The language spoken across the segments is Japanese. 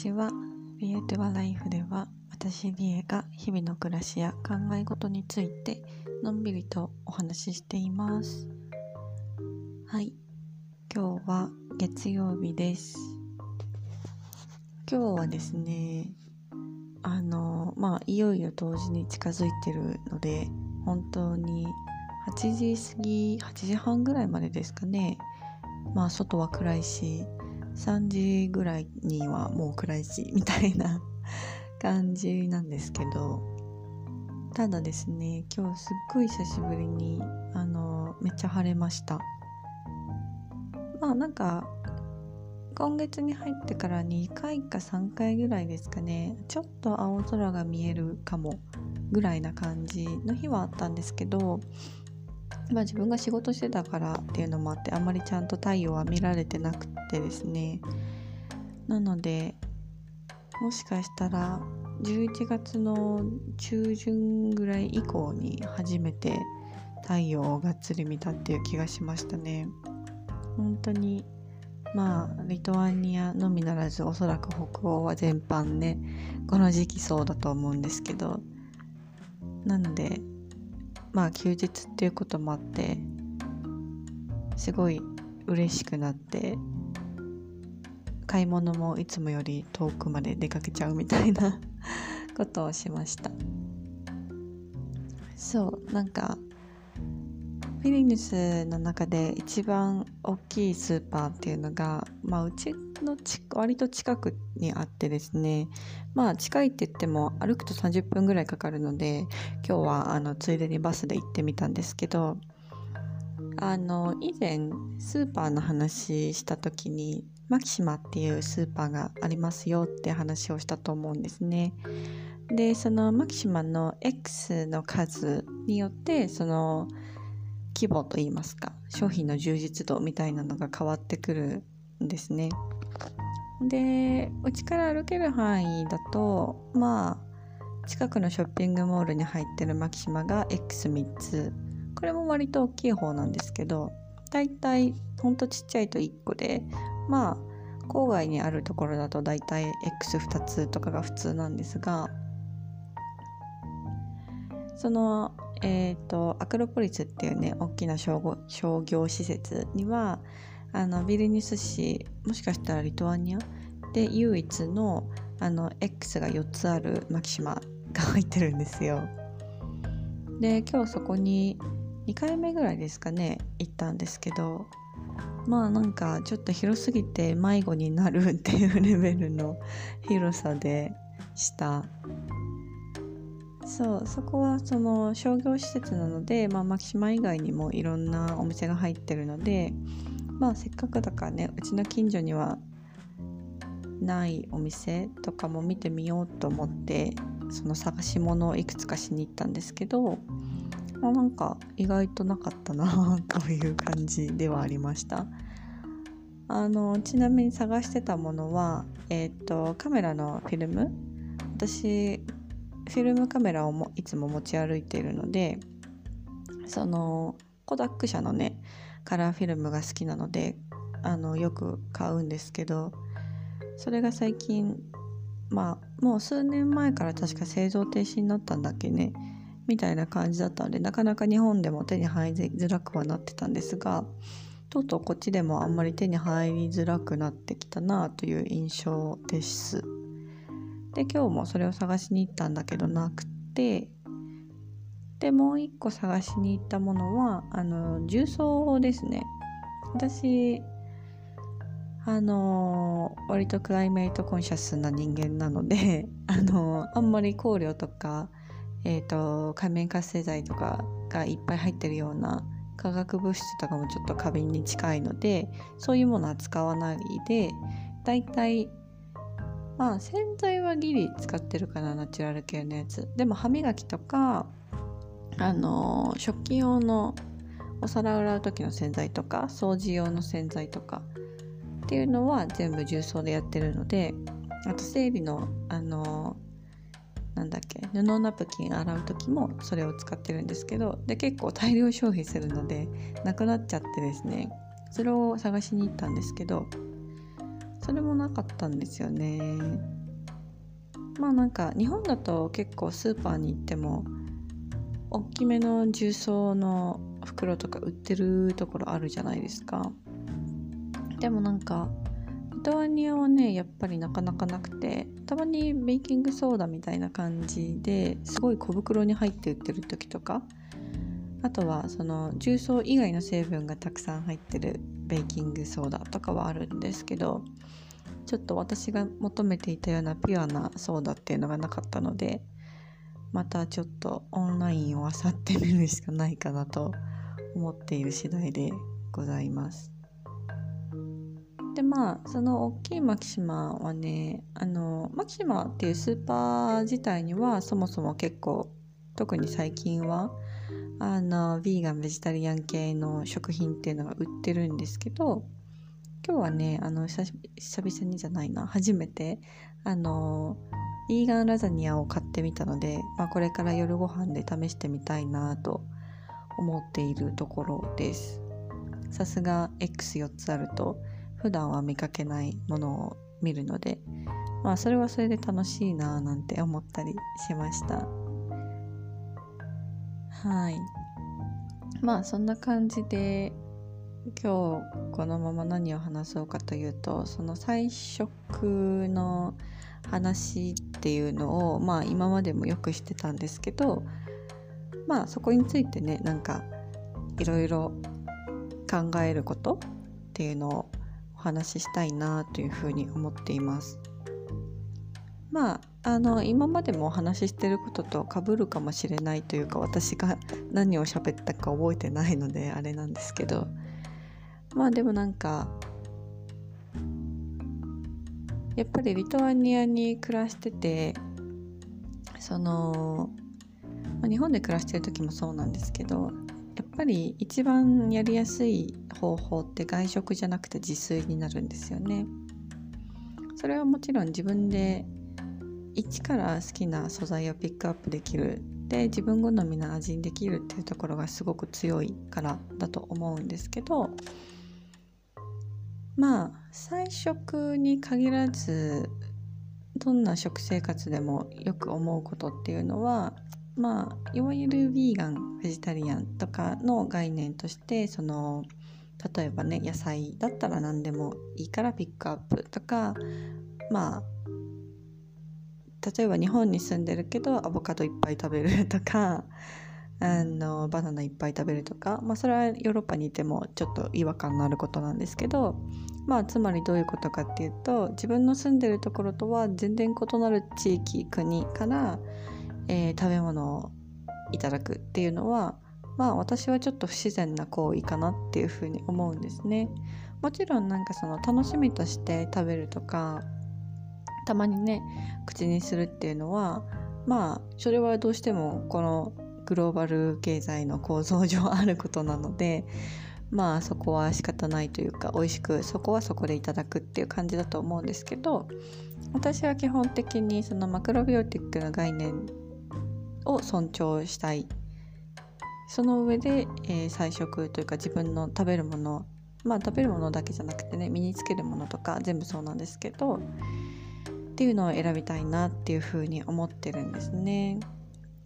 ちは。ビエトゥアライフでは、私リエが日々の暮らしや考え事についてのんびりとお話ししています。はい。今日は月曜日です。今日はですね、あの、まあ、いよいよ同時に近づいてるので、本当に8時過ぎ、8時半ぐらいまでですかね。まあ、外は暗いし、3時ぐらいにはもう暗いしみたいな 感じなんですけどただですね今日すっごい久しぶりにあのめっちゃ晴れました。まあなんか今月に入ってから2回か3回ぐらいですかねちょっと青空が見えるかもぐらいな感じの日はあったんですけどまあ、自分が仕事してたからっていうのもあってあんまりちゃんと太陽は見られてなくてですね。なのでもしかしたら11月の中旬ぐらい以降に初めて太陽をがっつり見たっていう気がしましたね。本当にまあリトアニアのみならずおそらく北欧は全般ねこの時期そうだと思うんですけど。なのでまあ休日っていうこともあってすごい嬉しくなって買い物もいつもより遠くまで出かけちゃうみたいなことをしました。そうなんかフィリヌスの中で一番大きいスーパーっていうのが、まあ、うちのち割と近くにあってですねまあ近いって言っても歩くと30分ぐらいかかるので今日はあのついでにバスで行ってみたんですけどあの以前スーパーの話した時にマキシマっていうスーパーがありますよって話をしたと思うんですね。でそのマキシマの X の数によってその規模といいますか商品の充実度みたいなのが変わってくるんですね。でうちから歩ける範囲だとまあ近くのショッピングモールに入ってるマキシマが X3 つこれも割と大きい方なんですけどだいたいほんとちっちゃいと1個でまあ郊外にあるところだとだいたい X2 つとかが普通なんですがそのえーと、アクロポリスっていうね大きな商業施設にはあのビルニス市もしかしたらリトアニアで唯一のあの X が4つあるマキシマが入ってるんですよ。で今日そこに2回目ぐらいですかね行ったんですけどまあなんかちょっと広すぎて迷子になるっていうレベルの広さでした。そうそこはその商業施設なので、まあ、マキシマ以外にもいろんなお店が入ってるので、まあ、せっかくだからねうちの近所にはないお店とかも見てみようと思ってその探し物をいくつかしに行ったんですけど、まあ、なんか意外となかったな という感じではありました。あのちなみに探してたものはえっ、とカメラのフィルム。私フィルムカメラをもいつも持ち歩いているのでそのコダック社のねカラーフィルムが好きなのであのよく買うんですけどそれが最近まあもう数年前から確か製造停止になったんだっけねみたいな感じだったのでなかなか日本でも手に入りづらくはなってたんですがとうとうこっちでもあんまり手に入りづらくなってきたなという印象です。で今日もそれを探しに行ったんだけどなくてでもう一個探しに行ったものはあの重曹ですね。私あの割とクライメイトコンシャスな人間なので あのあんまり香料とかえっ、ー、と海面活性剤とかがいっぱい入ってるような化学物質とかもちょっと過敏に近いのでそういうものは使わないでだいたいまあ洗剤はギリ使ってるかなナチュラル系のやつ。でも歯磨きとかあの食器用のお皿を洗う時の洗剤とか掃除用の洗剤とかっていうのは全部重曹でやってるのであと生理のあのなんだっけ布ナプキン洗う時もそれを使ってるんですけどで結構大量消費するのでなくなっちゃってですねそれを探しに行ったんですけどそれもなかったんですよね。まあなんか日本だと結構スーパーに行っても大きめの重曹の袋とか売ってるところあるじゃないですか。でもなんかリトアニアはねやっぱりなかなかなくてたまにベーキングソーダみたいな感じですごい小袋に入って売ってる時とかあとはその重曹以外の成分がたくさん入ってるベーキングソーダとかはあるんですけどちょっと私が求めていたようなピュアなソーダっていうのがなかったのでまたちょっとオンラインを漁ってみるしかないかなと思っている次第でございます。でまあその大きいマキシマはねあのマキシマっていうスーパー自体にはそもそも結構特に最近はあのヴィーガンベジタリアン系の食品っていうのが売ってるんですけど今日はねあの久々にじゃないな初めてあのヴィーガンラザニアを買ってみたので、まあ、これから夜ご飯で試してみたいなと思っているところです。さすが X4 つあると普段は見かけないものを見るのでまあそれはそれで楽しいななんて思ったりしました。はい。まあそんな感じで今日このまま何を話そうかというとその菜食の話っていうのをまあ今までもよくしてたんですけどまあそこについてねなんかいろいろ考えることっていうのをお話ししたいなというふうに思っています。まああの今までもお話ししてることとかぶるかもしれないというか私が何を喋ったか覚えてないのであれなんですけどまあでもなんかやっぱりリトアニアに暮らしててその、まあ、日本で暮らしてる時もそうなんですけどやっぱり一番やりやすい方法って外食じゃなくて自炊になるんですよね。それはもちろん自分で一から好きな素材をピックアップできるで自分好みの味にできるっていうところがすごく強いからだと思うんですけどまあ菜食に限らずどんな食生活でもよく思うことっていうのはまあいわゆるヴィーガンベジタリアンとかの概念としてその例えばね野菜だったら何でもいいからピックアップとかまあ例えば日本に住んでるけどアボカドいっぱい食べるとかあのバナナいっぱい食べるとか、まあ、それはヨーロッパにいてもちょっと違和感のあることなんですけど、まあ、つまりどういうことかっていうと自分の住んでるところとは全然異なる地域国から、えー、食べ物をいただくっていうのはまあ私はちょっと不自然な行為かなっていうふうに思うんですね。もちろんなんかその楽しみとして食べるとかたまにね口にするっていうのはまあそれはどうしてもこのグローバル経済の構造上あることなのでまあそこは仕方ないというか美味しくそこはそこでいただくっていう感じだと思うんですけど私は基本的にそのマクロビオティックの概念を尊重したいその上で、えー、菜食というか自分の食べるものまあ食べるものだけじゃなくてね身につけるものとか全部そうなんですけどっていうのを選びたいなっていうふうに思ってるんですね。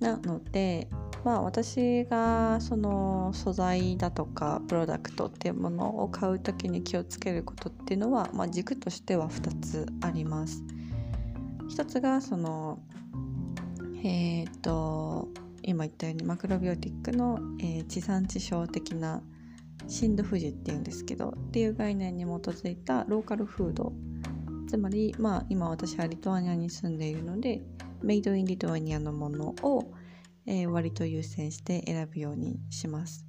なのでまあ私がその素材だとかプロダクトっていうものを買う時に気をつけることっていうのは、まあ、軸としては2つあります。1つがそのえっ、ー、と今言ったようにマクロビオティックの、えー、地産地消的な震度富士っていうんですけどっていう概念に基づいたローカルフードつまり、まあ、今私はリトアニアに住んでいるのでメイドインリトアニアのものを、えー、割と優先して選ぶようにします。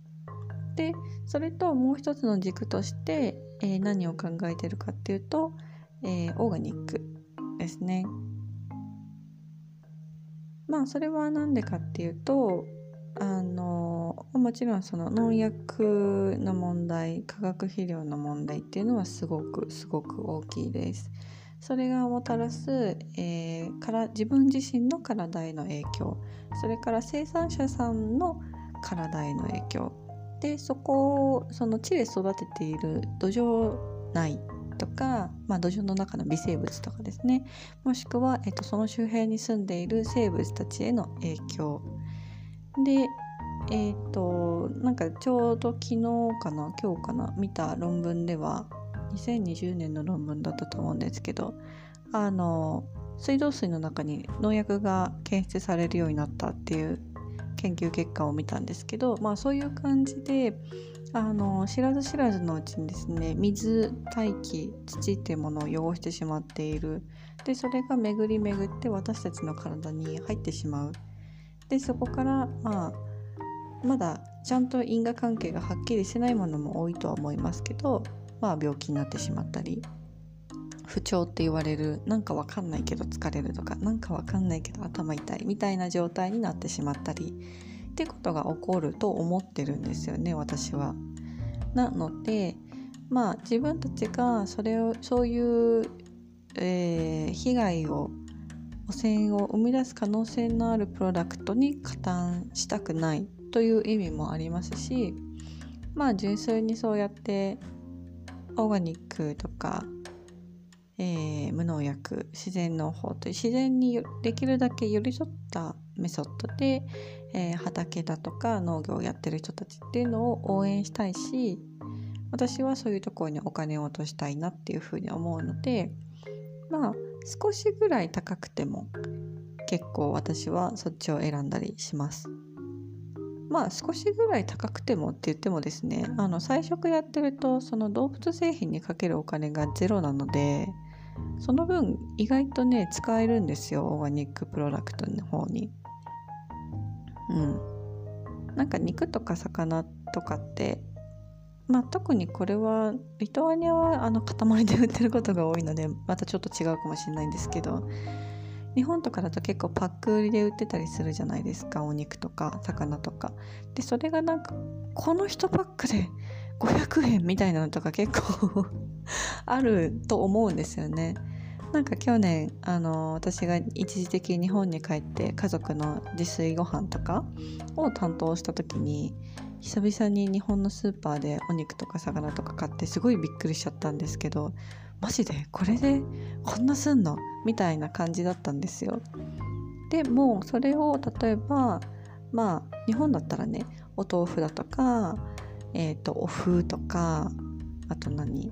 でそれともう一つの軸として、えー、何を考えてるかっていうと、えー、オーガニックですね。まあそれは何でかっていうとあのもちろんその農薬の問題化学肥料の問題っていうのはすごくすごく大きいです。それがもたらす、えー、から自分自身の体への影響。それから生産者さんの体への影響。でそこをその地で育てている土壌内とか、まあ、土壌の中の微生物とかですね。もしくは、えっと、その周辺に住んでいる生物たちへの影響。でえっ、となんかちょうど昨日かな今日かな見た論文では2020年の論文だったと思うんですけどあの水道水の中に農薬が検出されるようになったっていう研究結果を見たんですけど、まあ、そういう感じであの知らず知らずのうちにですね水大気土っていうものを汚してしまっている。でそれが巡り巡って私たちの体に入ってしまう。でそこからまあまだちゃんと因果関係がはっきりしてないものも多いとは思いますけど、まあ、病気になってしまったり不調って言われるなんかわかんないけど疲れるとかなんかわかんないけど頭痛いみたいな状態になってしまったりってことが起こると思ってるんですよね私は。なのでまあ自分たちがそれをそういう、えー、被害を汚染を生み出す可能性のあるプロダクトに加担したくないという意味もありますしまあ純粋にそうやってオーガニックとかえー、無農薬自然農法という自然にできるだけ寄り添ったメソッドで、えー、畑だとか農業をやってる人たちっていうのを応援したいし私はそういうところにお金を落としたいなっていうふうに思うのでまあ少しぐらい高くても結構私はそっちを選んだりします。まあ少しぐらい高くてもって言ってもですねあの菜食やってるとその動物製品にかけるお金がゼロなのでその分意外とね使えるんですよオーガニックプロダクトの方に。うん。なんか肉とか魚とかってまあ特にこれはリトアニアはあの塊で売ってることが多いのでまたちょっと違うかもしれないんですけど日本とかだと結構パック売りで売ってたりするじゃないですかお肉とか魚とかでそれがなんかこの1パックで500円みたいなのとか結構 あると思うんですよね。なんか去年あの私が一時的に日本に帰って家族の自炊ご飯とかを担当した時に久々に日本のスーパーでお肉とか魚とか買ってすごいびっくりしちゃったんですけどマジでこれでこんなすんのみたいな感じだったんですよ。でもそれを例えばまあ日本だったらねお豆腐だとかえっ、ー、とお麩とかあと何？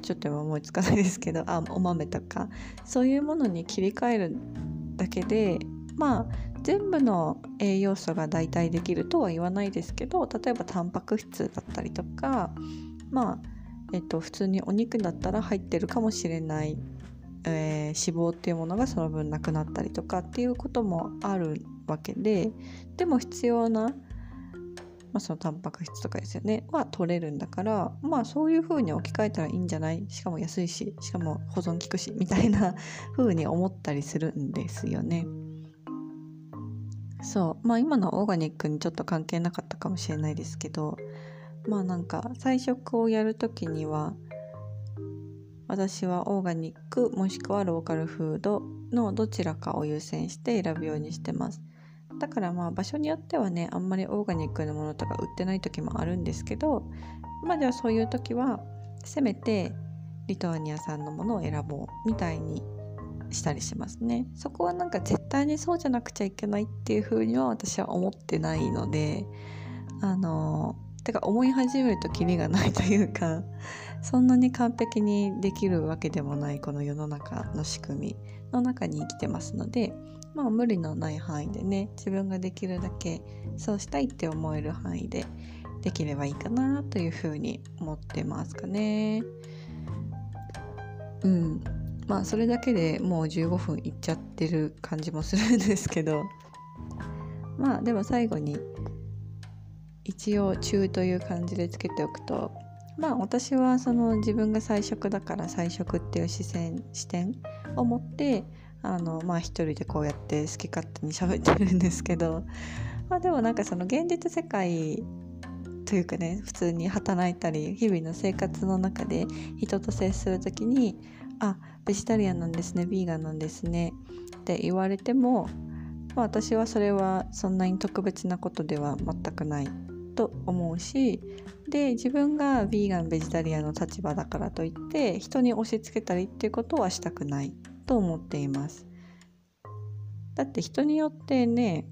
ちょっと今思いつかないですけどあお豆とかそういうものに切り替えるだけでまあ全部の栄養素が代替できるとは言わないですけど例えばタンパク質だったりとかまあえっと普通にお肉だったら入ってるかもしれない、えー、脂肪っていうものがその分なくなったりとかっていうこともあるわけででも必要なまあ、そのタンパク質とかですよねは取れるんだからまあそういう風に置き換えたらいいんじゃない？しかも安いししかも保存効くしみたいな 風に思ったりするんですよね。そうまあ今のオーガニックにちょっと関係なかったかもしれないですけどまあなんか菜食をやる時には私はオーガニックもしくはローカルフードのどちらかを優先して選ぶようにしてます。だからまあ場所によってはねあんまりオーガニックのものとか売ってない時もあるんですけどまあじゃあそういう時はせめてリトアニア産のものを選ぼうみたいにしたりしますねそこはなんか絶対にそうじゃなくちゃいけないっていうふうには私は思ってないのであのてか思い始めるとキリがないというかそんなに完璧にできるわけでもないこの世の中の仕組みの中に生きてますのでまあ無理のない範囲でね自分ができるだけそうしたいって思える範囲でできればいいかなというふうに思ってますかね。うんまあそれだけでもう15分いっちゃってる感じもするんですけどまあでも最後に一応中という感じでつけておくとまあ私はその自分が菜食だから菜食っていう視線視点を持ってあのまあ一人でこうやって好き勝手に喋ってるんですけどまあでもなんかその現実世界というかね普通に働いたり日々の生活の中で人と接する時に「あベジタリアンなんですねビーガンなんですね」って言われても、まあ、私はそれはそんなに特別なことでは全くないと思うしで自分がヴィーガンベジタリアンの立場だからといって人に押し付けたりっていうことはしたくないと思っています。だって人によってね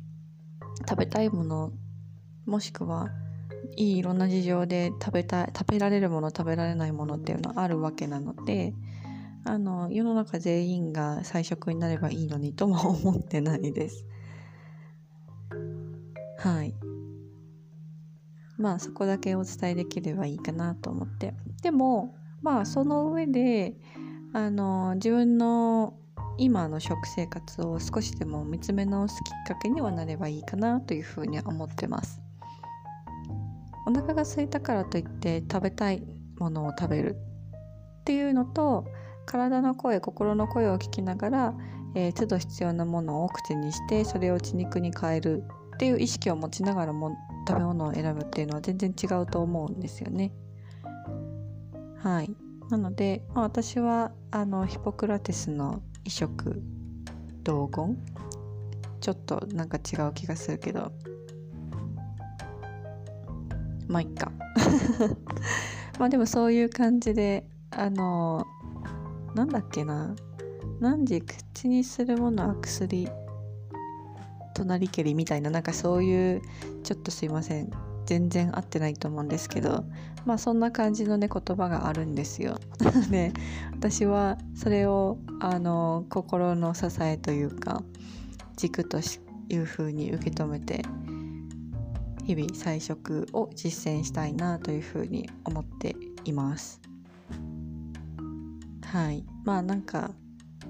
食べたいものもしくはいいいろんな事情で食べたい食べられるもの食べられないものっていうのはあるわけなのであの世の中全員が菜食になればいいのにとも思ってないです。はい。まあそこだけお伝えできればいいかなと思って。でもまあその上であの自分の今の食生活を少しでも見つめ直すきっかけにはなればいいかなというふうに思ってます。お腹が空いたからといって食べたいものを食べるっていうのと体の声心の声を聞きながら、えー、都度必要なものを口にしてそれを血肉に変えるっていう意識を持ちながらも食べ物を選ぶっていうのは全然違うと思うんですよね。はい。なので、まあ、私はあのヒポクラテスの異色同言ちょっとなんか違う気がするけどまあいっか。まあでもそういう感じであのなんだっけな。何時口にするものは薬隣蹴りみたいななんかそういうちょっとすいません全然合ってないと思うんですけどまあそんな感じのね言葉があるんですよ。で私はそれをあの心の支えというか軸というふうに受け止めて日々菜食を実践したいなというふうに思っています。はいまあなんか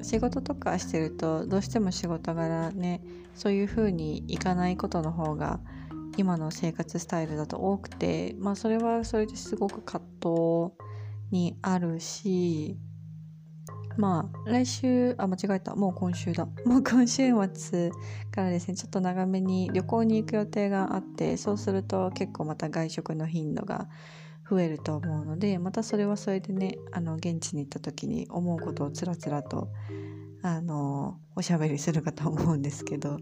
仕事とかしてるとどうしても仕事柄ねそういう風にいかないことの方が今の生活スタイルだと多くてまあそれはそれですごく葛藤にあるしまあ来週あ間違えた。もう今週だ。もう今週末からですねちょっと長めに旅行に行く予定があってそうすると結構また外食の頻度が増えると思うのでまたそれはそれでねあの現地に行った時に思うことをつらつらとあのおしゃべりするかと思うんですけど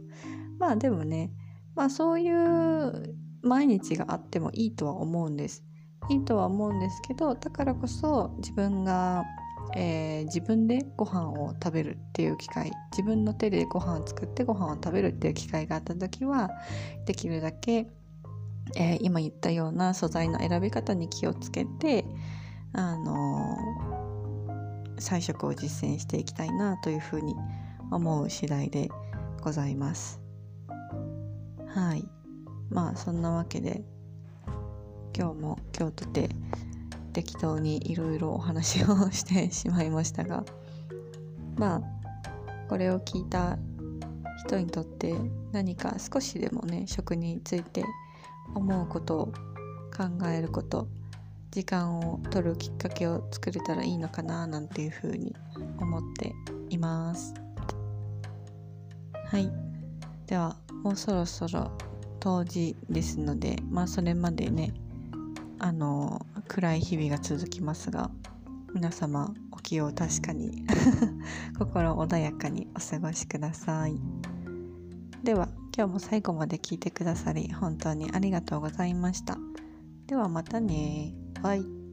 まあでもねまあそういう毎日があってもいいとは思うんです。いいとは思うんですけどだからこそ自分が、えー、自分でご飯を食べるっていう機会自分の手でご飯を作ってご飯を食べるっていう機会があった時はできるだけえー、今言ったような素材の選び方に気をつけて、あのー、菜食を実践していきたいなというふうに思う次第でございます。はい。まあそんなわけで今日も今日とて適当にいろいろお話をしてしまいましたがまあこれを聞いた人にとって何か少しでもね食について思うことを考えること時間を取るきっかけを作れたらいいのかななんていうふうに思っています。はい。ではもうそろそろ冬至ですのでまあそれまでねあの暗い日々が続きますが皆様お気を確かに 心穏やかにお過ごしください。では今日も最後まで聞いてくださり本当にありがとうございました。ではまたね。バイ。